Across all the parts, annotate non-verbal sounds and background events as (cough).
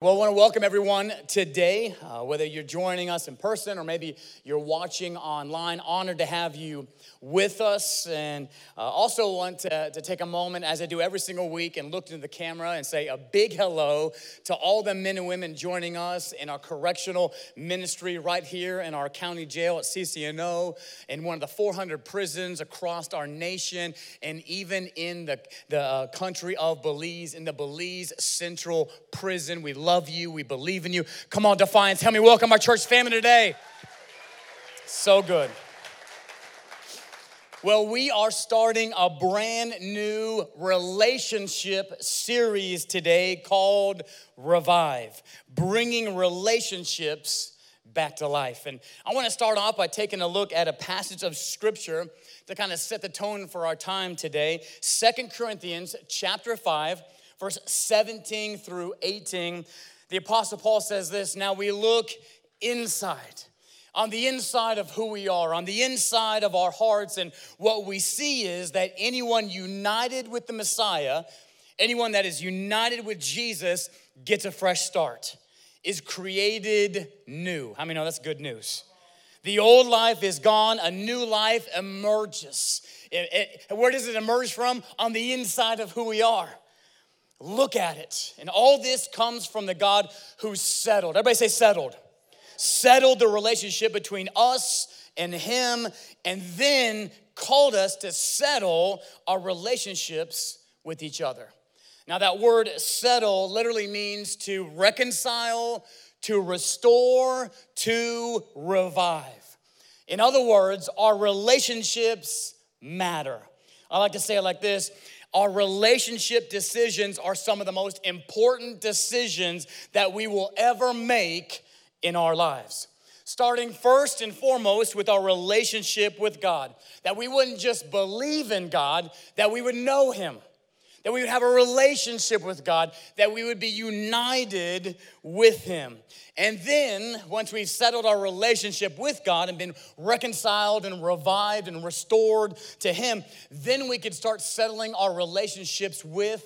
Well, I want to welcome everyone today, uh, whether you're joining us in person or maybe you're watching online. Honored to have you with us. And uh, also want to, to take a moment, as I do every single week, and look into the camera and say a big hello to all the men and women joining us in our correctional ministry right here in our county jail at CCNO, in one of the 400 prisons across our nation, and even in the, the uh, country of Belize, in the Belize Central Prison. We love you. We believe in you. Come on, Defiance. Help me welcome our church family today. So good. Well, we are starting a brand new relationship series today called Revive, bringing relationships back to life. And I want to start off by taking a look at a passage of scripture to kind of set the tone for our time today. Second Corinthians chapter 5 verse 17 through 18, the Apostle Paul says this Now we look inside, on the inside of who we are, on the inside of our hearts, and what we see is that anyone united with the Messiah, anyone that is united with Jesus, gets a fresh start, is created new. How many know that's good news? The old life is gone, a new life emerges. It, it, where does it emerge from? On the inside of who we are. Look at it. And all this comes from the God who settled. Everybody say settled. Settled the relationship between us and Him, and then called us to settle our relationships with each other. Now, that word settle literally means to reconcile, to restore, to revive. In other words, our relationships matter. I like to say it like this our relationship decisions are some of the most important decisions that we will ever make in our lives. Starting first and foremost with our relationship with God, that we wouldn't just believe in God, that we would know Him that we would have a relationship with God, that we would be united with Him. And then, once we've settled our relationship with God and been reconciled and revived and restored to Him, then we could start settling our relationships with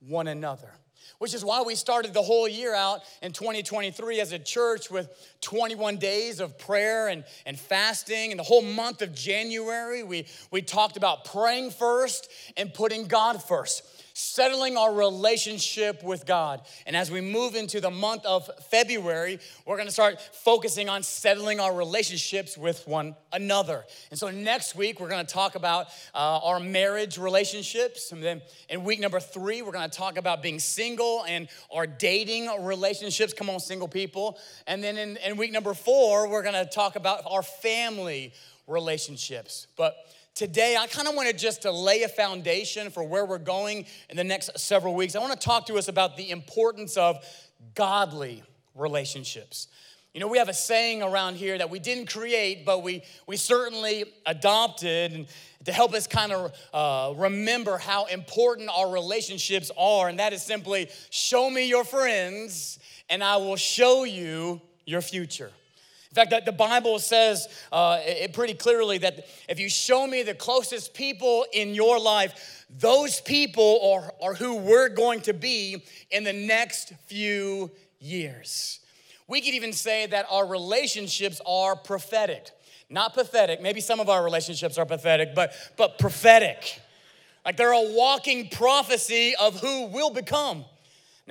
one another which is why we started the whole year out in 2023 as a church with 21 days of prayer and, and fasting. And the whole month of January, we, we talked about praying first and putting God first settling our relationship with God. And as we move into the month of February, we're gonna start focusing on settling our relationships with one another. And so next week, we're gonna talk about uh, our marriage relationships. And then in week number three, we're gonna talk about being single and our dating relationships. Come on, single people. And then in, in week number four, we're gonna talk about our family relationships. But today i kind of wanted just to lay a foundation for where we're going in the next several weeks. I want to talk to us about the importance of godly relationships. You know we have a saying around here that we didn't create but we we certainly adopted and to help us kind of uh, remember how important our relationships are and that is simply show me your friends and i will show you your future in fact, the Bible says uh, it pretty clearly that if you show me the closest people in your life, those people are, are who we're going to be in the next few years. We could even say that our relationships are prophetic. Not pathetic. Maybe some of our relationships are pathetic, but, but prophetic. Like they're a walking prophecy of who we'll become.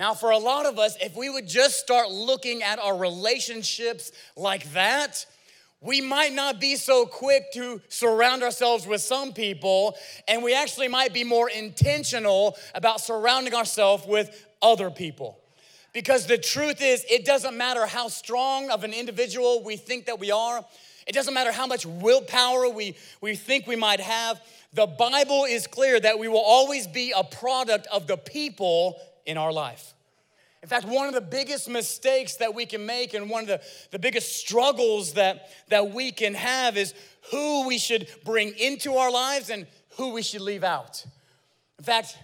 Now, for a lot of us, if we would just start looking at our relationships like that, we might not be so quick to surround ourselves with some people, and we actually might be more intentional about surrounding ourselves with other people. Because the truth is, it doesn't matter how strong of an individual we think that we are, it doesn't matter how much willpower we, we think we might have. The Bible is clear that we will always be a product of the people in our life. In fact, one of the biggest mistakes that we can make and one of the, the biggest struggles that, that we can have is who we should bring into our lives and who we should leave out. In fact,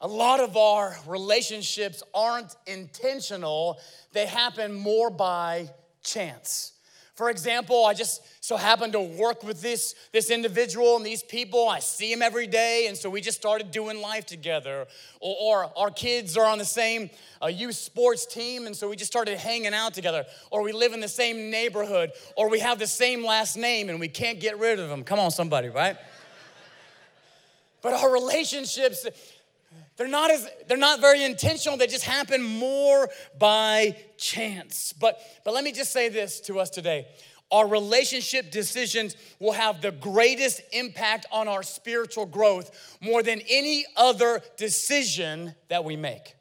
a lot of our relationships aren't intentional, they happen more by chance. For example, I just so happened to work with this, this individual and these people. I see him every day, and so we just started doing life together. Or, or our kids are on the same uh, youth sports team, and so we just started hanging out together. Or we live in the same neighborhood, or we have the same last name and we can't get rid of them. Come on, somebody, right? (laughs) but our relationships, they're not as they're not very intentional. They just happen more by chance. But but let me just say this to us today. Our relationship decisions will have the greatest impact on our spiritual growth more than any other decision that we make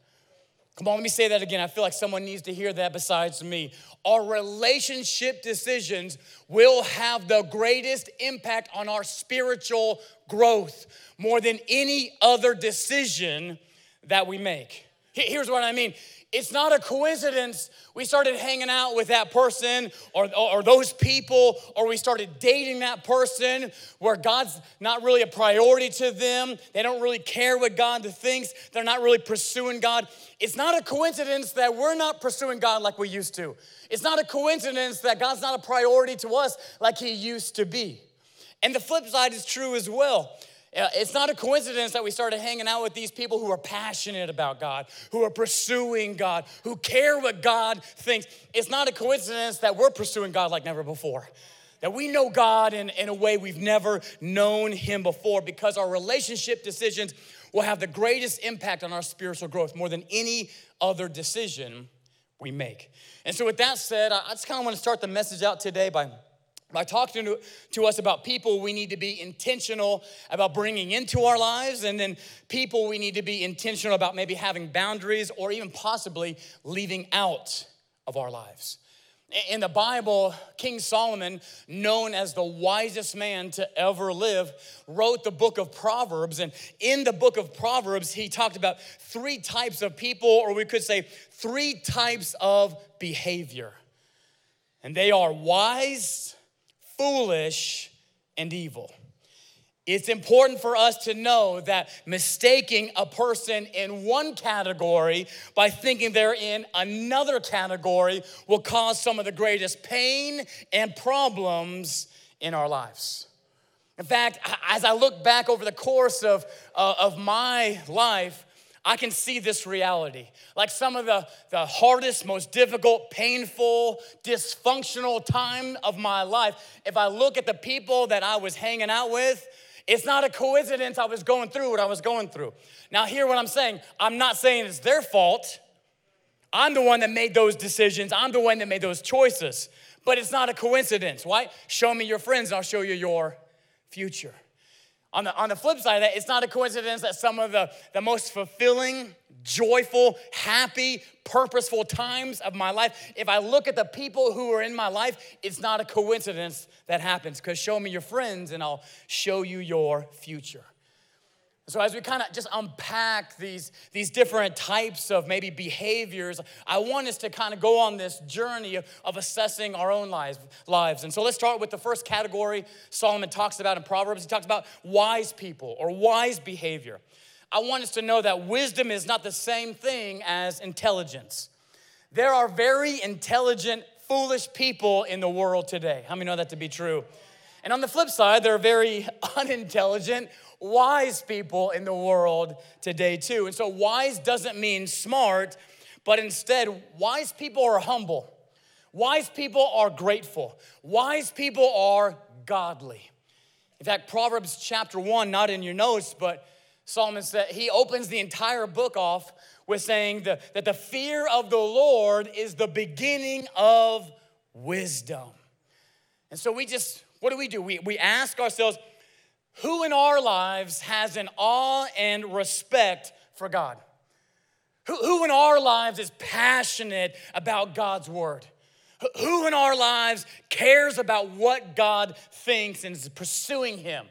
Come on, let me say that again. I feel like someone needs to hear that besides me. Our relationship decisions will have the greatest impact on our spiritual growth more than any other decision that we make. Here's what I mean it's not a coincidence we started hanging out with that person or, or, those people, or we started dating that person where God's not really a priority to them. They don't really care what God thinks. They're not really pursuing God. It's not a coincidence that we're not pursuing God like we used to. It's not a coincidence that God's not a priority to us like He used to be. And the flip side is true as well. Uh, it's not a coincidence that we started hanging out with these people who are passionate about God, who are pursuing God, who care what God thinks. It's not a coincidence that we're pursuing God like never before. That we know God in, in a way we've never known Him before because our relationship decisions will have the greatest impact on our spiritual growth more than any other decision we make. And so, with that said, I just kind of want to start the message out today by by talking to, to us about people we need to be intentional about bringing into our lives, and then people we need to be intentional about maybe having boundaries or even possibly leaving out of our lives. In the Bible, King Solomon, known as the wisest man to ever live, wrote the book of Proverbs. And in the book of Proverbs, he talked about three types of people, or we could say three types of behavior. And they are wise, foolish, and evil. It's important for us to know that mistaking a person in one category by thinking they're in another category will cause some of the greatest pain and problems in our lives. In fact, as I look back over the course of, uh, of my life, I can see this reality. Like some of the, the hardest, most difficult, painful, dysfunctional time of my life, if I look at the people that I was hanging out with, it's not a coincidence I was going through what I was going through. Now, hear what I'm saying. I'm not saying it's their fault. I'm the one that made those decisions, I'm the one that made those choices. But it's not a coincidence. Why? Show me your friends, and I'll show you your future. On the, on the flip side of that, it's not a coincidence that some of the, the most fulfilling, joyful, happy, purposeful times of my life, if I look at the people who are in my life, it's not a coincidence that happens. Because show me your friends and I'll show you your future. So, as we kind of just unpack these, these different types of maybe behaviors, I want us to kind of go on this journey of, of assessing our own lives, lives. And so, let's start with the first category Solomon talks about in Proverbs. He talks about wise people or wise behavior. I want us to know that wisdom is not the same thing as intelligence. There are very intelligent, foolish people in the world today. How many know that to be true? And on the flip side, there are very (laughs) unintelligent, wise people in the world today, too. And so, wise doesn't mean smart, but instead, wise people are humble. Wise people are grateful. Wise people are godly. In fact, Proverbs chapter 1, not in your notes, but Solomon said he opens the entire book off with saying the, that the fear of the Lord is the beginning of wisdom. And so we just, what do we do? We, we ask ourselves, who in our lives has an awe and respect for God? Who, who in our lives is passionate about God's word? Who in our lives cares about what God thinks and is pursuing Him?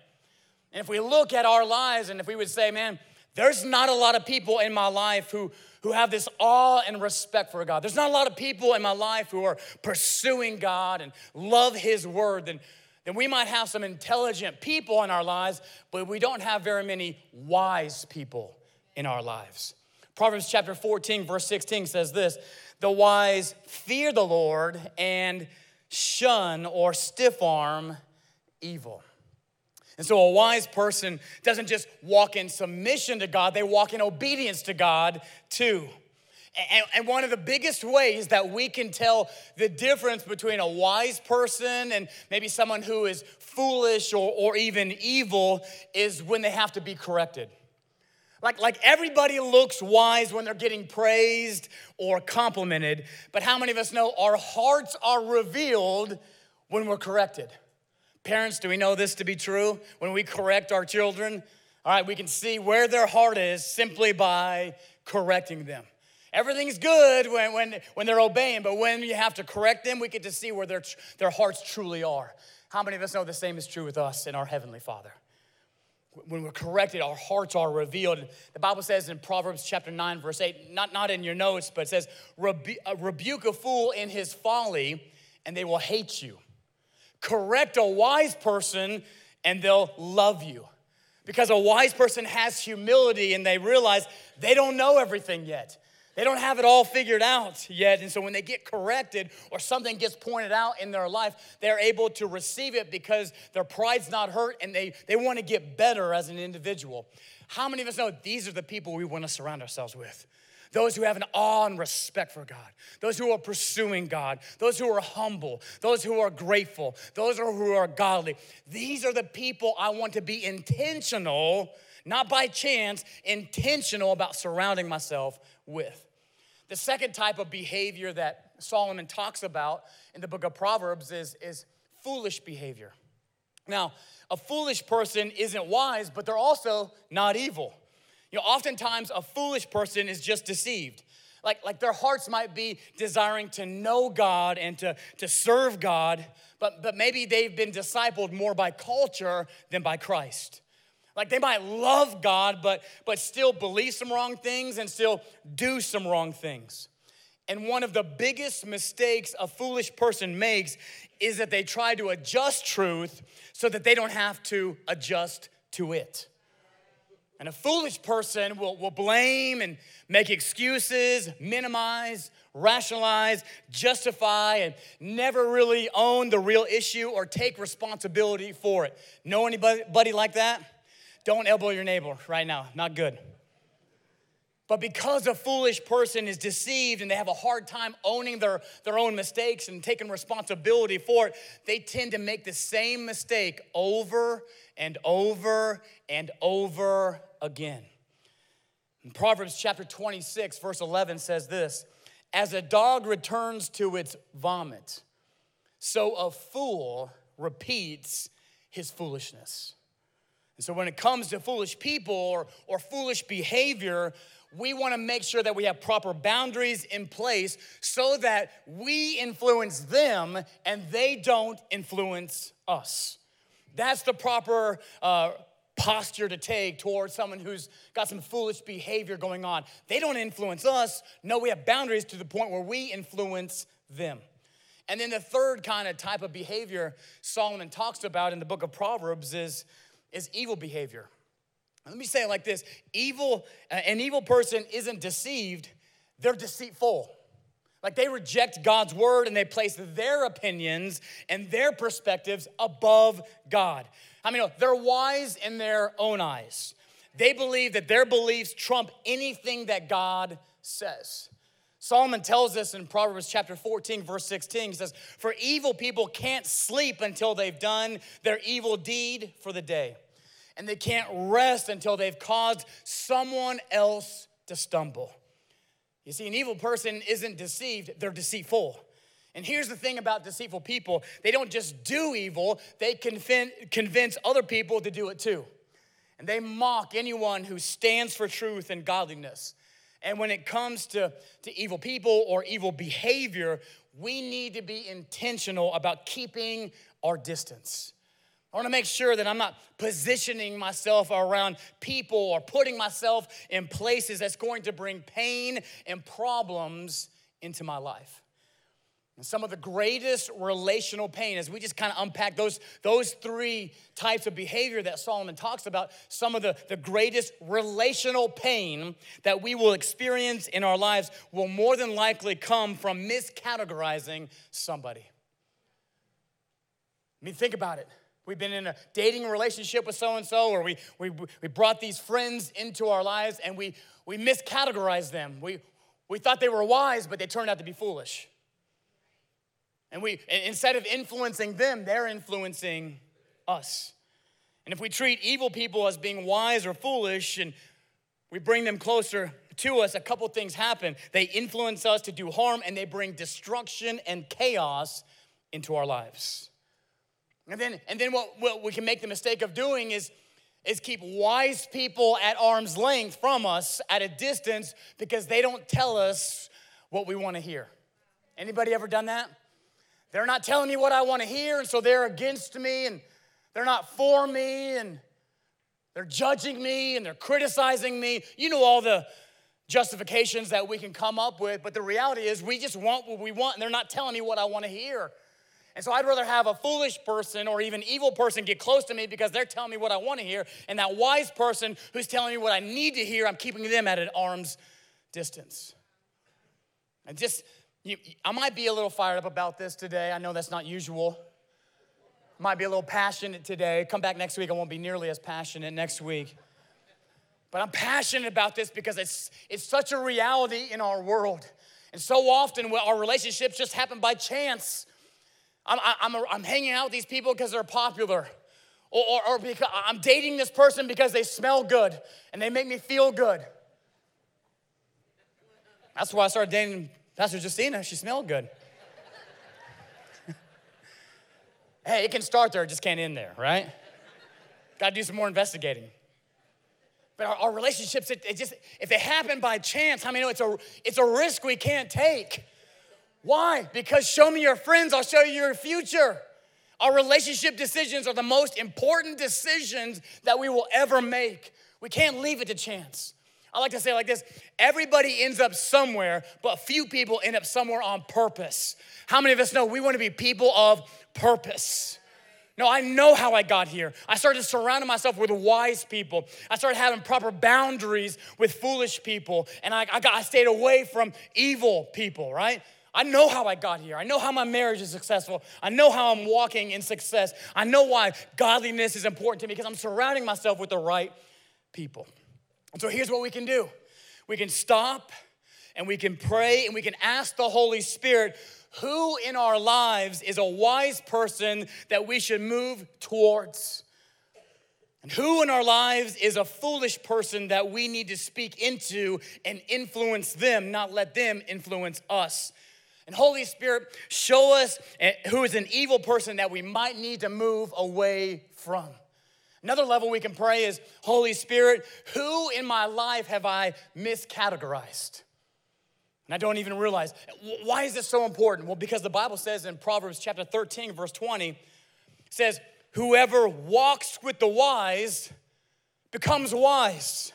And if we look at our lives and if we would say, man, there's not a lot of people in my life who, who have this awe and respect for God. There's not a lot of people in my life who are pursuing God and love His word. Then then we might have some intelligent people in our lives, but we don't have very many wise people in our lives. Proverbs chapter 14, verse 16 says this The wise fear the Lord and shun or stiff arm evil. And so a wise person doesn't just walk in submission to God, they walk in obedience to God too. And, one of the biggest ways that we can tell the difference between a wise person and maybe someone who is foolish or, or even evil is when they have to be corrected. Like, like everybody looks wise when they're getting praised or complimented, but how many of us know our hearts are revealed when we're corrected? Parents, do we know this to be true? When we correct our children, all right, we can see where their heart is simply by correcting them. Everything's good when, when, when they're obeying, but when you have to correct them, we get to see where their, their hearts truly are. How many of us know the same is true with us and our Heavenly Father? When we're corrected, our hearts are revealed. The Bible says in Proverbs chapter 9, verse 8, not, not in your notes, but it says, uh, Rebuke a fool in his folly, and they will hate you. Correct a wise person, and they'll love you. Because a wise person has humility and they realize they don't know everything yet. They don't have it all figured out yet. And so when they get corrected or something gets pointed out in their life, they're able to receive it because their pride's not hurt and they, they want to get better as an individual. How many of us know these are the people we want to surround ourselves with? Those who have an awe and respect for God, those who are pursuing God, those who are humble, those who are grateful, those who are godly. These are the people I want to be intentional, not by chance, intentional about surrounding myself with. The second type of behavior that Solomon talks about in the book of Proverbs is, is foolish behavior. Now, a foolish person isn't wise, but they're also not evil. You know, oftentimes a foolish person is just deceived. Like, like their hearts might be desiring to know God and to, to serve God, but, but maybe they've been discipled more by culture than by Christ. Like they might love God, but, but still believe some wrong things and still do some wrong things. And one of the biggest mistakes a foolish person makes is that they try to adjust truth so that they don't have to adjust to it. And a foolish person will, will blame and make excuses, minimize, rationalize, justify, and never really own the real issue or take responsibility for it. Know anybody like that? Don't elbow your neighbor right now, not good. But because a foolish person is deceived and they have a hard time owning their, their own mistakes and taking responsibility for it, they tend to make the same mistake over and over and over again. In Proverbs chapter 26, verse 11 says this As a dog returns to its vomit, so a fool repeats his foolishness. And so when it comes to foolish people or, or foolish behavior, we want to make sure that we have proper boundaries in place so that we influence them and they don't influence us. That's the proper uh, posture to take towards someone who's got some foolish behavior going on. They don't influence us. No, we have boundaries to the point where we influence them. And then the third kind of type of behavior Solomon talks about in the book of Proverbs is is evil behavior. Let me say it like this evil, uh, an evil person isn't deceived, they're deceitful. Like they reject God's word and they place their opinions and their perspectives above God. I mean, they're wise in their own eyes. They believe that their beliefs trump anything that God says. Solomon tells us in Proverbs chapter 14, verse 16, he says, For evil people can't sleep until they've done their evil deed for the day and they can't rest until they've caused someone else to stumble. You see, an evil person isn't deceived, they're deceitful. And here's the thing about deceitful people they don't just do evil, they convince other people to do it too. And they mock anyone who stands for truth and godliness. And when it comes to, to evil people or evil behavior, we need to be intentional about keeping our distance. I want to make sure that I'm not positioning myself around people or putting myself in places that's going to bring pain and problems into my life. And some of the greatest relational pain, as we just kind of unpack those, those three types of behavior that Solomon talks about, some of the, the greatest relational pain that we will experience in our lives will more than likely come from miscategorizing somebody. I mean, think about it. We've been in a dating relationship with so and so, or we, we, we brought these friends into our lives and we, we miscategorized them. We, we thought they were wise, but they turned out to be foolish. And we, instead of influencing them, they're influencing us. And if we treat evil people as being wise or foolish and we bring them closer to us, a couple things happen. They influence us to do harm and they bring destruction and chaos into our lives. And then, and then what, what we can make the mistake of doing is, is keep wise people at arm's length from us at a distance because they don't tell us what we want to hear. Anybody ever done that? They're not telling me what I want to hear, and so they're against me, and they're not for me, and they're judging me, and they're criticizing me. You know all the justifications that we can come up with, but the reality is we just want what we want, and they're not telling me what I want to hear. And so I'd rather have a foolish person or even evil person get close to me because they're telling me what I want to hear, and that wise person who's telling me what I need to hear, I'm keeping them at an arm's distance. And just, you, I might be a little fired up about this today. I know that's not usual. Might be a little passionate today. Come back next week, I won't be nearly as passionate next week. But I'm passionate about this because it's, it's such a reality in our world. And so often our relationships just happen by chance I'm, I'm, I'm hanging out with these people because they're popular. Or, or, or because I'm dating this person because they smell good and they make me feel good. That's why I started dating Pastor Justina. She smelled good. (laughs) hey, it can start there, it just can't end there, right? Got to do some more investigating. But our, our relationships, it, it, just if they happen by chance, how I many know it's a it's a risk we can't take. Why? Because show me your friends, I'll show you your future. Our relationship decisions are the most important decisions that we will ever make. We can't leave it to chance. I like to say like this everybody ends up somewhere, but few people end up somewhere on purpose. How many of us know we want to be people of purpose? No, I know how I got here. I started surrounding myself with wise people. I started having proper boundaries with foolish people, and I, I, got, I stayed away from evil people, right? I know how I got here. I know how my marriage is successful. I know how I'm walking in success. I know why godliness is important to me because I'm surrounding myself with the right people. And so here's what we can do we can stop and we can pray and we can ask the Holy Spirit who in our lives is a wise person that we should move towards. And who in our lives is a foolish person that we need to speak into and influence them, not let them influence us. And Holy Spirit, show us eh, who is an evil person that we might need to move away from. Another level we can pray is Holy Spirit, who in my life have I miscategorized? And I don't even realize. Why is this so important? Well, because the Bible says in Proverbs chapter 13, verse 20, says, Whoever walks with the wise becomes wise.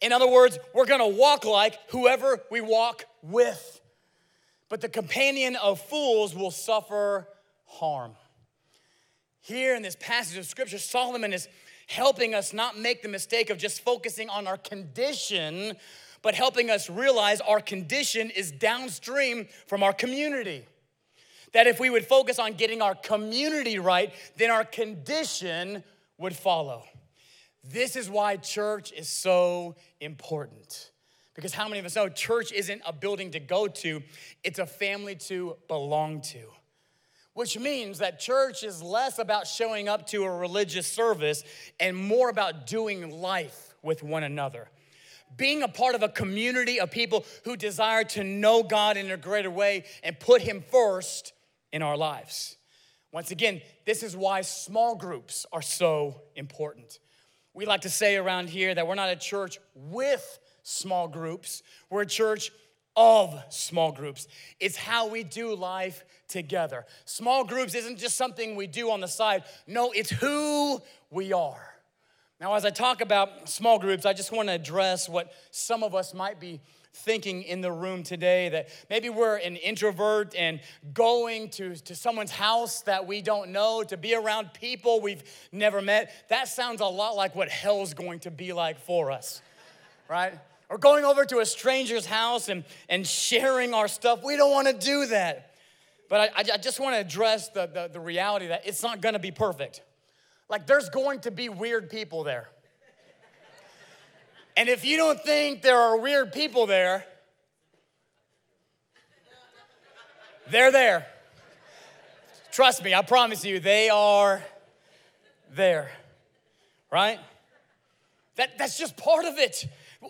In other words, we're gonna walk like whoever we walk with but the companion of fools will suffer harm. Here in this passage of scripture, Solomon is helping us not make the mistake of just focusing on our condition, but helping us realize our condition is downstream from our community. That if we would focus on getting our community right, then our condition would follow. This is why church is so important. Because how many of us know church isn't a building to go to, it's a family to belong to. Which means that church is less about showing up to a religious service and more about doing life with one another. Being a part of a community of people who desire to know God in a greater way and put Him first in our lives. Once again, this is why small groups are so important. We like to say around here that we're not a church with small groups. We're a church of small groups. It's how we do life together. Small groups isn't just something we do on the side, no, it's who we are. Now, as I talk about small groups, I just want to address what some of us might be thinking in the room today that maybe we're an introvert and going to, to someone's house that we don't know to be around people we've never met. That sounds a lot like what hell's going to be like for us, right? Or going over to a stranger's house and, and sharing our stuff. We don't want to do that. But I, I just want to address the, the, the reality that it's not going to be perfect. Like, there's going to be weird people there. And if you don't think there are weird people there, they're there. Trust me, I promise you, they are there. Right? That, that's just part of it.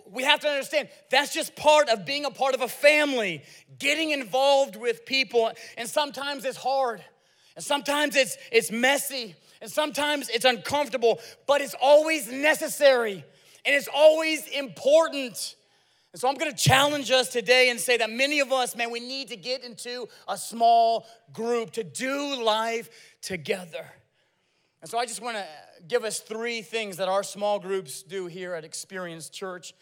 We have to understand that's just part of being a part of a family, getting involved with people. And sometimes it's hard, and sometimes it's, it's messy, and sometimes it's uncomfortable, but it's always necessary and it's always important. And so I'm gonna challenge us today and say that many of us, man, we need to get into a small group to do life together. And so I just wanna give us three things that our small groups do here at Xperience Church.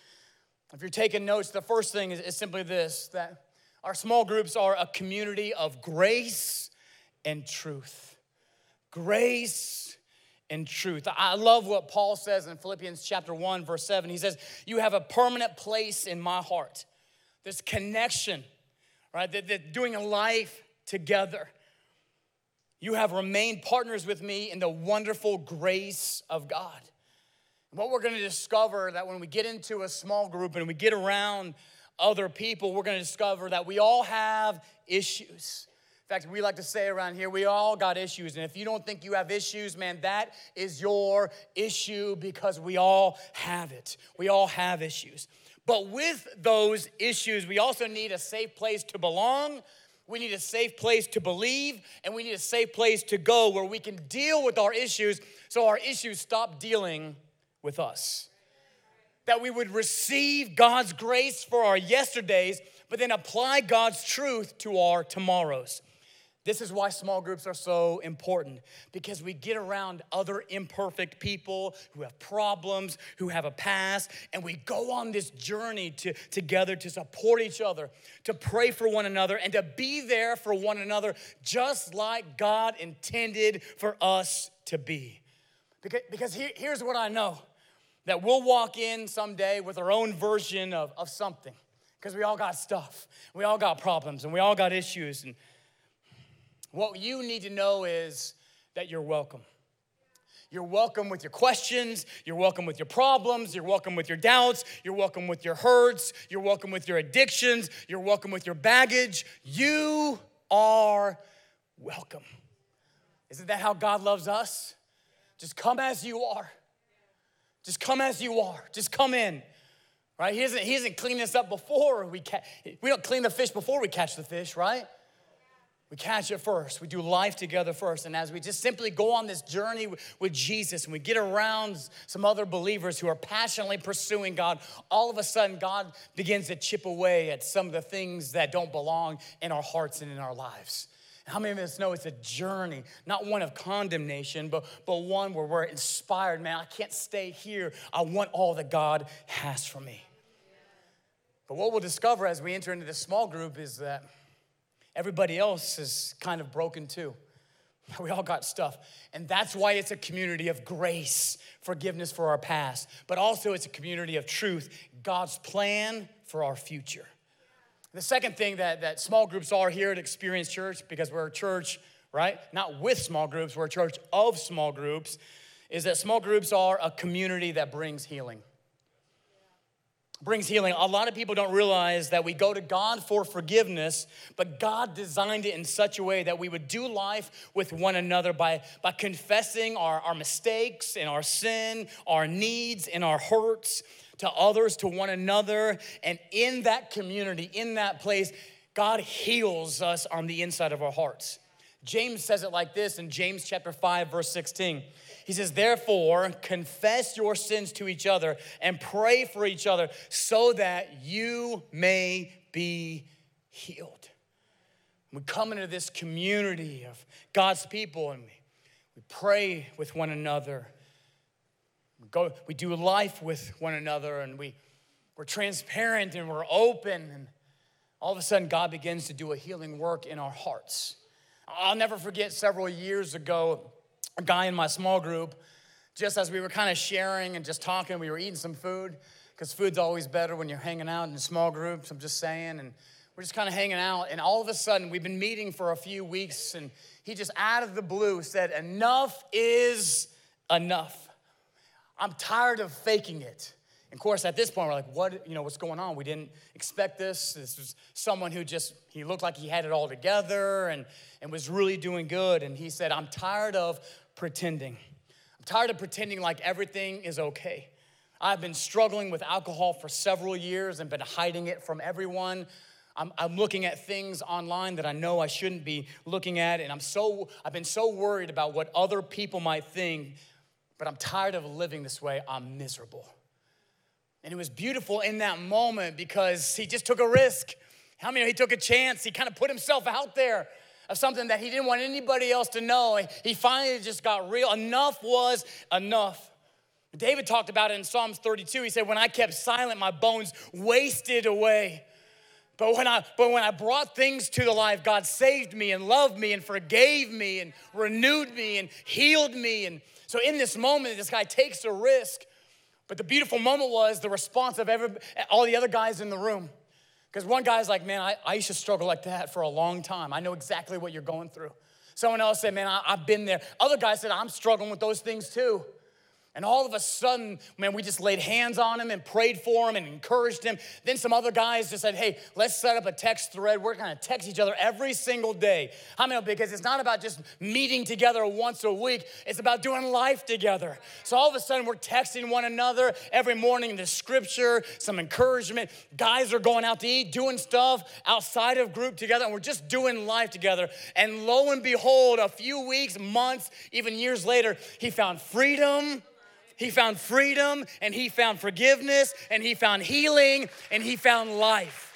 If you're taking notes, the first thing is, is simply this that our small groups are a community of grace and truth. Grace and truth. I love what Paul says in Philippians chapter 1, verse 7. He says, You have a permanent place in my heart. This connection, right? That, that doing a life together. You have remained partners with me in the wonderful grace of God. What we're gonna discover that when we get into a small group and we get around other people, we're gonna discover that we all have issues. In fact, we like to say around here, we all got issues. And if you don't think you have issues, man, that is your issue because we all have it. We all have issues. But with those issues, we also need a safe place to belong we need a safe place to believe, and we need a safe place to go where we can deal with our issues so our issues stop dealing with us. That we would receive God's grace for our yesterdays, but then apply God's truth to our tomorrows. This is why small groups are so important because we get around other imperfect people who have problems, who have a past, and we go on this journey to, together to support each other, to pray for one another, and to be there for one another just like God intended for us to be. Because, because here, here's what I know that we'll walk in someday with our own version of, of something because we all got stuff, we all got problems, and we all got issues. And what you need to know is that you're welcome. You're welcome with your questions. You're welcome with your problems. You're welcome with your doubts. You're welcome with your hurts. You're welcome with your addictions. You're welcome with your baggage. You are welcome. Isn't that how God loves us? Just come as you are. Just come as you are. Just come in. Right? He doesn't, he doesn't clean us up before we catch. We don't clean the fish before we catch the fish, right? We catch it first. We do life together first. And as we just simply go on this journey with Jesus and we get around some other believers who are passionately pursuing God, all of a sudden God begins to chip away at some of the things that don't belong in our hearts and in our lives. How many of us know it's a journey, not one of condemnation, but, but one where we're inspired, man, I can't stay here. I want all that God has for me. But what we'll discover as we enter into this small group is that Everybody else is kind of broken too. (laughs) We all got stuff. And that's why it's a community of grace, forgiveness for our past, but also it's a community of truth, God's plan for our future. The second thing that, that small groups are here at Xperience Church, because we're a church, right? Not with small groups, we're a church of small groups, is that small groups are a community that brings healing brings healing. A lot of people don't realize that we go to God for forgiveness, but God designed it in such a way that we would do life with one another by, by confessing our, our mistakes and our sin, our needs and our hurts to others, to one another. And in that community, in that place, God heals us on the inside of our hearts. James says it like this in James chapter 5, verse 16. He says, Therefore, confess your sins to each other and pray for each other so that you may be healed. We come into this community of God's people and we, we pray with one another. We, go, we do life with one another and we, we're transparent and we're open. And all of a sudden, God begins to do a healing work in our hearts. I'll never forget several years ago, a guy in my small group, just as we were kind of sharing and just talking, we were eating some food, because food's always better when you're hanging out in small groups, I'm just saying. And we're just kind of hanging out, and all of a sudden, we've been meeting for a few weeks, and he just out of the blue said, Enough is enough. I'm tired of faking it. And of course, at this point, we're like, what, you know, what's going on? We didn't expect this. This was someone who just, he looked like he had it all together and, and was really doing good. And he said, I'm tired of pretending. I'm tired of pretending like everything is okay. I've been struggling with alcohol for several years and been hiding it from everyone. I'm, I'm, looking at things online that I know I shouldn't be looking at, and I'm so I've been so worried about what other people might think, but I'm tired of living this way. I'm miserable. And it was beautiful in that moment because he just took a risk. How many he took a chance? He kind of put himself out there of something that he didn't want anybody else to know. He finally just got real. Enough was enough. David talked about it in Psalms 32. He said, When I kept silent, my bones wasted away. But when I but when I brought things to the life, God saved me and loved me and forgave me and renewed me and healed me. And so in this moment, this guy takes a risk. But the beautiful moment was the response of every, all the other guys in the room. Because one guy's like, man, I, I used to struggle like that for a long time. I know exactly what you're going through. Someone else said, man, I, I've been there. Other guys said, I'm struggling with those things too. And all of a sudden, man, we just laid hands on him and prayed for him and encouraged him. Then some other guys just said, hey, let's set up a text thread. We're gonna text each other every single day. How many? Because it's not about just meeting together once a week, it's about doing life together. So all of a sudden, we're texting one another every morning the scripture, some encouragement. Guys are going out to eat, doing stuff outside of group together, and we're just doing life together. And lo and behold, a few weeks, months, even years later, he found freedom he found freedom and he found forgiveness and he found healing and he found life.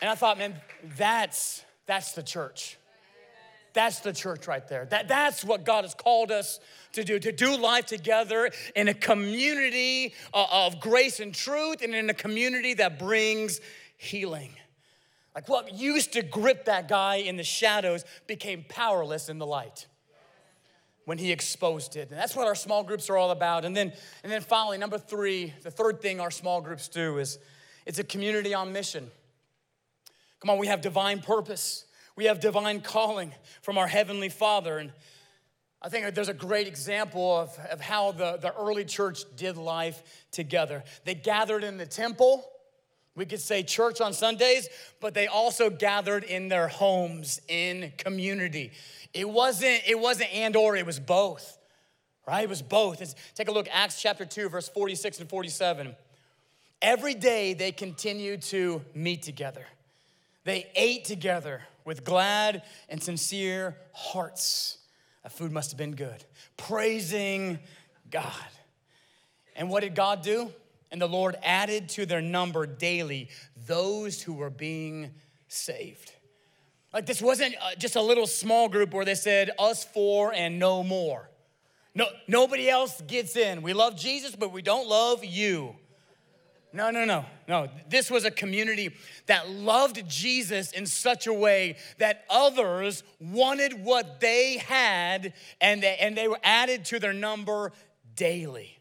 And I thought, man, that's that's the church. That's the church right there. That, that's what God has called us to do, to do life together in a community uh, of grace and truth and in a community that brings healing. Like what used to grip that guy in the shadows became powerless in the light when he exposed it. And that's what our small groups are all about. And then, and then finally, number three, the third thing our small groups do is it's a community on mission. Come on, we have divine purpose. We have divine calling from our Heavenly Father. And I think there's a great example of, of how the, the early church did life together. They gathered in the temple. We could say church on Sundays, but they also gathered in their homes in community. It wasn't, it wasn't and or, it was both. Right? It was both. It's, take a look, Acts chapter 2, verse 46 and 47. Every day they continued to meet together. They ate together with glad and sincere hearts. That food must have been good. Praising God. And what did God do? And the Lord added to their number daily those who were being saved. Like this wasn't uh, just a little small group where they said us four and no more. No, nobody else gets in. We love Jesus, but we don't love you. No, no, no, no. This was a community that loved Jesus in such a way that others wanted what they had and they, and they were added to their number daily.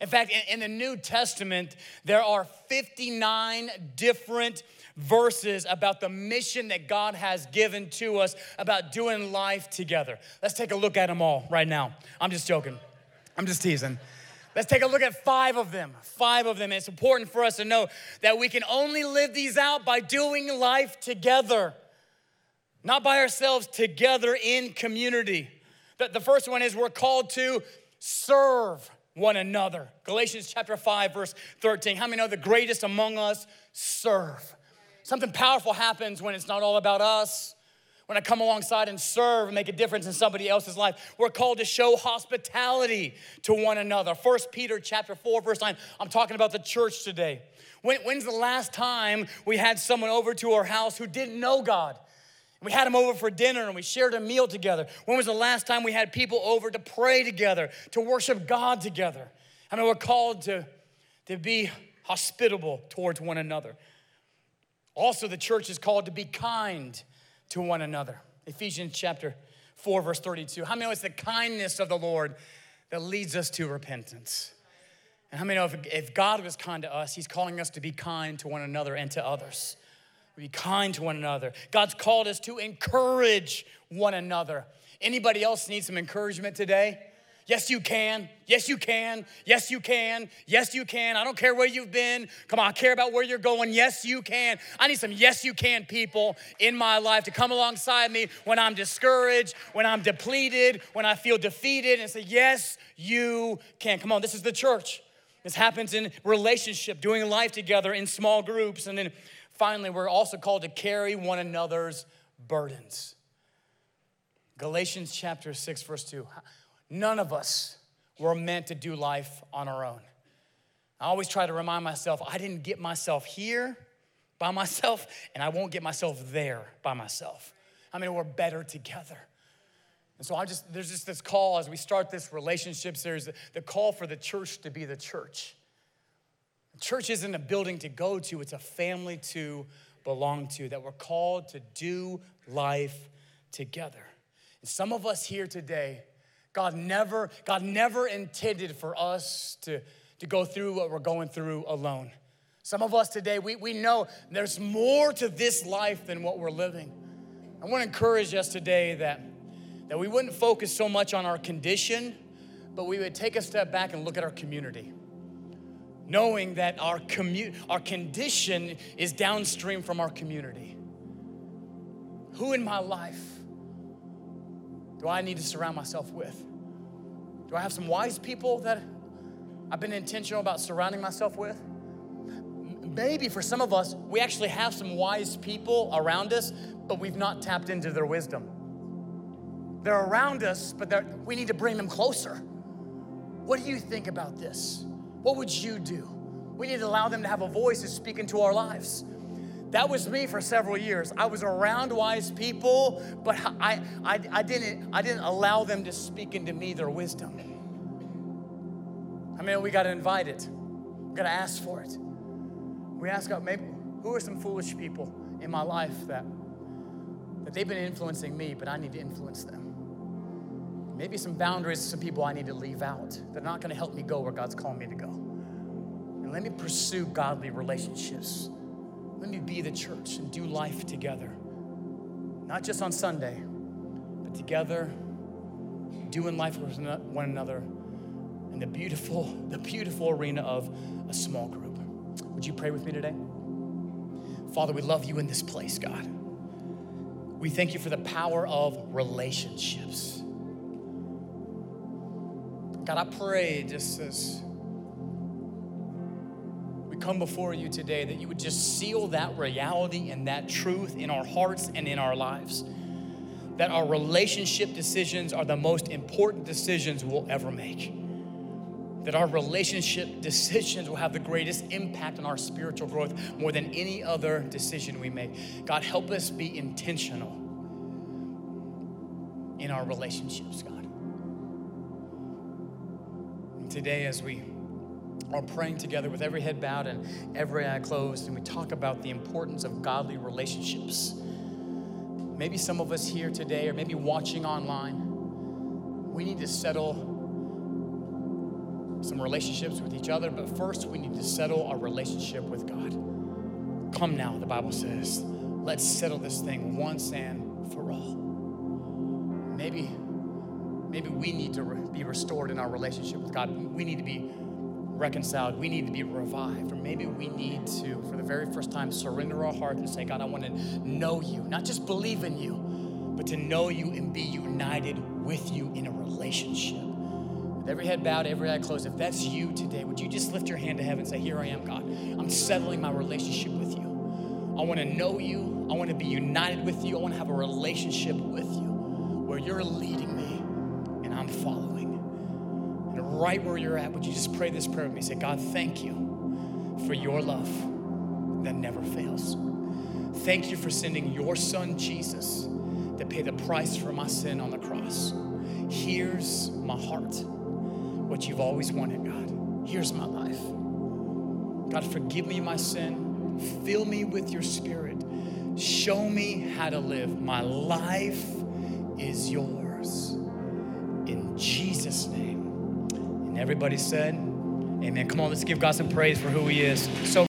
In fact, in, in the New Testament, there are 59 different verses about the mission that God has given to us about doing life together. Let's take a look at them all right now. I'm just joking. I'm just teasing. Let's take a look at five of them. Five of them. It's important for us to know that we can only live these out by doing life together, not by ourselves, together in community. The, the first one is we're called to serve one another. Galatians chapter 5, verse 13. How many know the greatest among us serve? Something powerful happens when it's not all about us. When I come alongside and serve and make a difference in somebody else's life, we're called to show hospitality to one another. First Peter chapter 4, verse 9. I'm talking about the church today. When, when's the last time we had someone over to our house who didn't know God? We had them over for dinner and we shared a meal together. When was the last time we had people over to pray together, to worship God together? I mean, we're called to, to be hospitable towards one another. Also, the church is called to be kind to one another. Ephesians chapter 4, verse 32. How many know it's the kindness of the Lord that leads us to repentance? And how many know if, if God was kind to us, He's calling us to be kind to one another and to others? Be kind to one another. God's called us to encourage one another. Anybody else need some encouragement today? Yes, you can. Yes, you can. Yes, you can. Yes, you can. I don't care where you've been. Come on, I care about where you're going. Yes, you can. I need some yes, you can people in my life to come alongside me when I'm discouraged, when I'm depleted, when I feel defeated, and say, Yes, you can. Come on, this is the church. This happens in relationship, doing life together in small groups. And then finally, we're also called to carry one another's burdens. Galatians chapter 6, verse 2. None of us were meant to do life on our own. I always try to remind myself I didn't get myself here by myself, and I won't get myself there by myself. I mean, we're better together. And so I just, there's just this call as we start this relationship series, the call for the church to be the church. Church isn't a building to go to, it's a family to belong to, that we're called to do life together. And some of us here today, God never, God never intended for us to, to go through what we're going through alone. Some of us today, we, we know there's more to this life than what we're living. I want to encourage us today that, that we wouldn't focus so much on our condition, but we would take a step back and look at our community. Knowing that our, commu- our condition is downstream from our community. Who in my life do I need to surround myself with? Do I have some wise people that I've been intentional about surrounding myself with? Maybe for some of us, we actually have some wise people around us, but we've not tapped into their wisdom. They're around us, but we need to bring them closer. What do you think about this? What would you do? We need to allow them to have a voice to speak into our lives. That was me for several years. I was around wise people, but I, I, I, didn't, I didn't allow them to speak into me their wisdom. I mean, we got to invite it, we got to ask for it. We ask God, maybe, who are some foolish people in my life that, that they've been influencing me, but I need to influence them? Maybe some boundaries, some people I need to leave out. They're not going to help me go where God's calling me to go. And let me pursue godly relationships let me be the church and do life together. Not just on Sunday, but together, doing life with one another in the beautiful, the beautiful arena of a small group. Would you pray with me today? Father, we love you in this place, God. We thank you for the power of relationships. God, I pray just as we come before you today that you would just seal that reality and that truth in our hearts and in our lives. That our relationship decisions are the most important decisions we'll ever make. That our relationship decisions will have the greatest impact on our spiritual growth more than any other decision we make. God, help us be intentional in our relationships, God. Today, as we are praying together with every head bowed and every eye closed, and we talk about the importance of godly relationships. Maybe some of us here today, or maybe watching online, we need to settle some relationships with each other, but first we need to settle our relationship with God. Come now, the Bible says, let's settle this thing once and for all. Maybe, maybe we need to be restored in our relationship with God. We need to be reconciled. We need to be revived. Or maybe we need to, for the very first time, surrender our heart and say, God, I want to know you, not just believe in you, but to know you and be united with you in a relationship. With every head bowed, every eye closed, if that's you today, would you just lift your hand to heaven and say, Here I am, God. I'm settling my relationship with you. I want to know you. I want to be united with you. I want to have a relationship with you where you're leading me and following right where you're at, would you just pray this prayer with me? Say, God, thank you for your love that never fails. Thank you for sending your son, Jesus, to pay the price for my sin on the cross. Here's my heart, what you've always wanted, God. Here's my life. God, forgive me my sin. Fill me with your spirit. Show me how to live. My life is yours. Jesus' name. And everybody said, Amen. Come on, let's give God some praise for who He is. So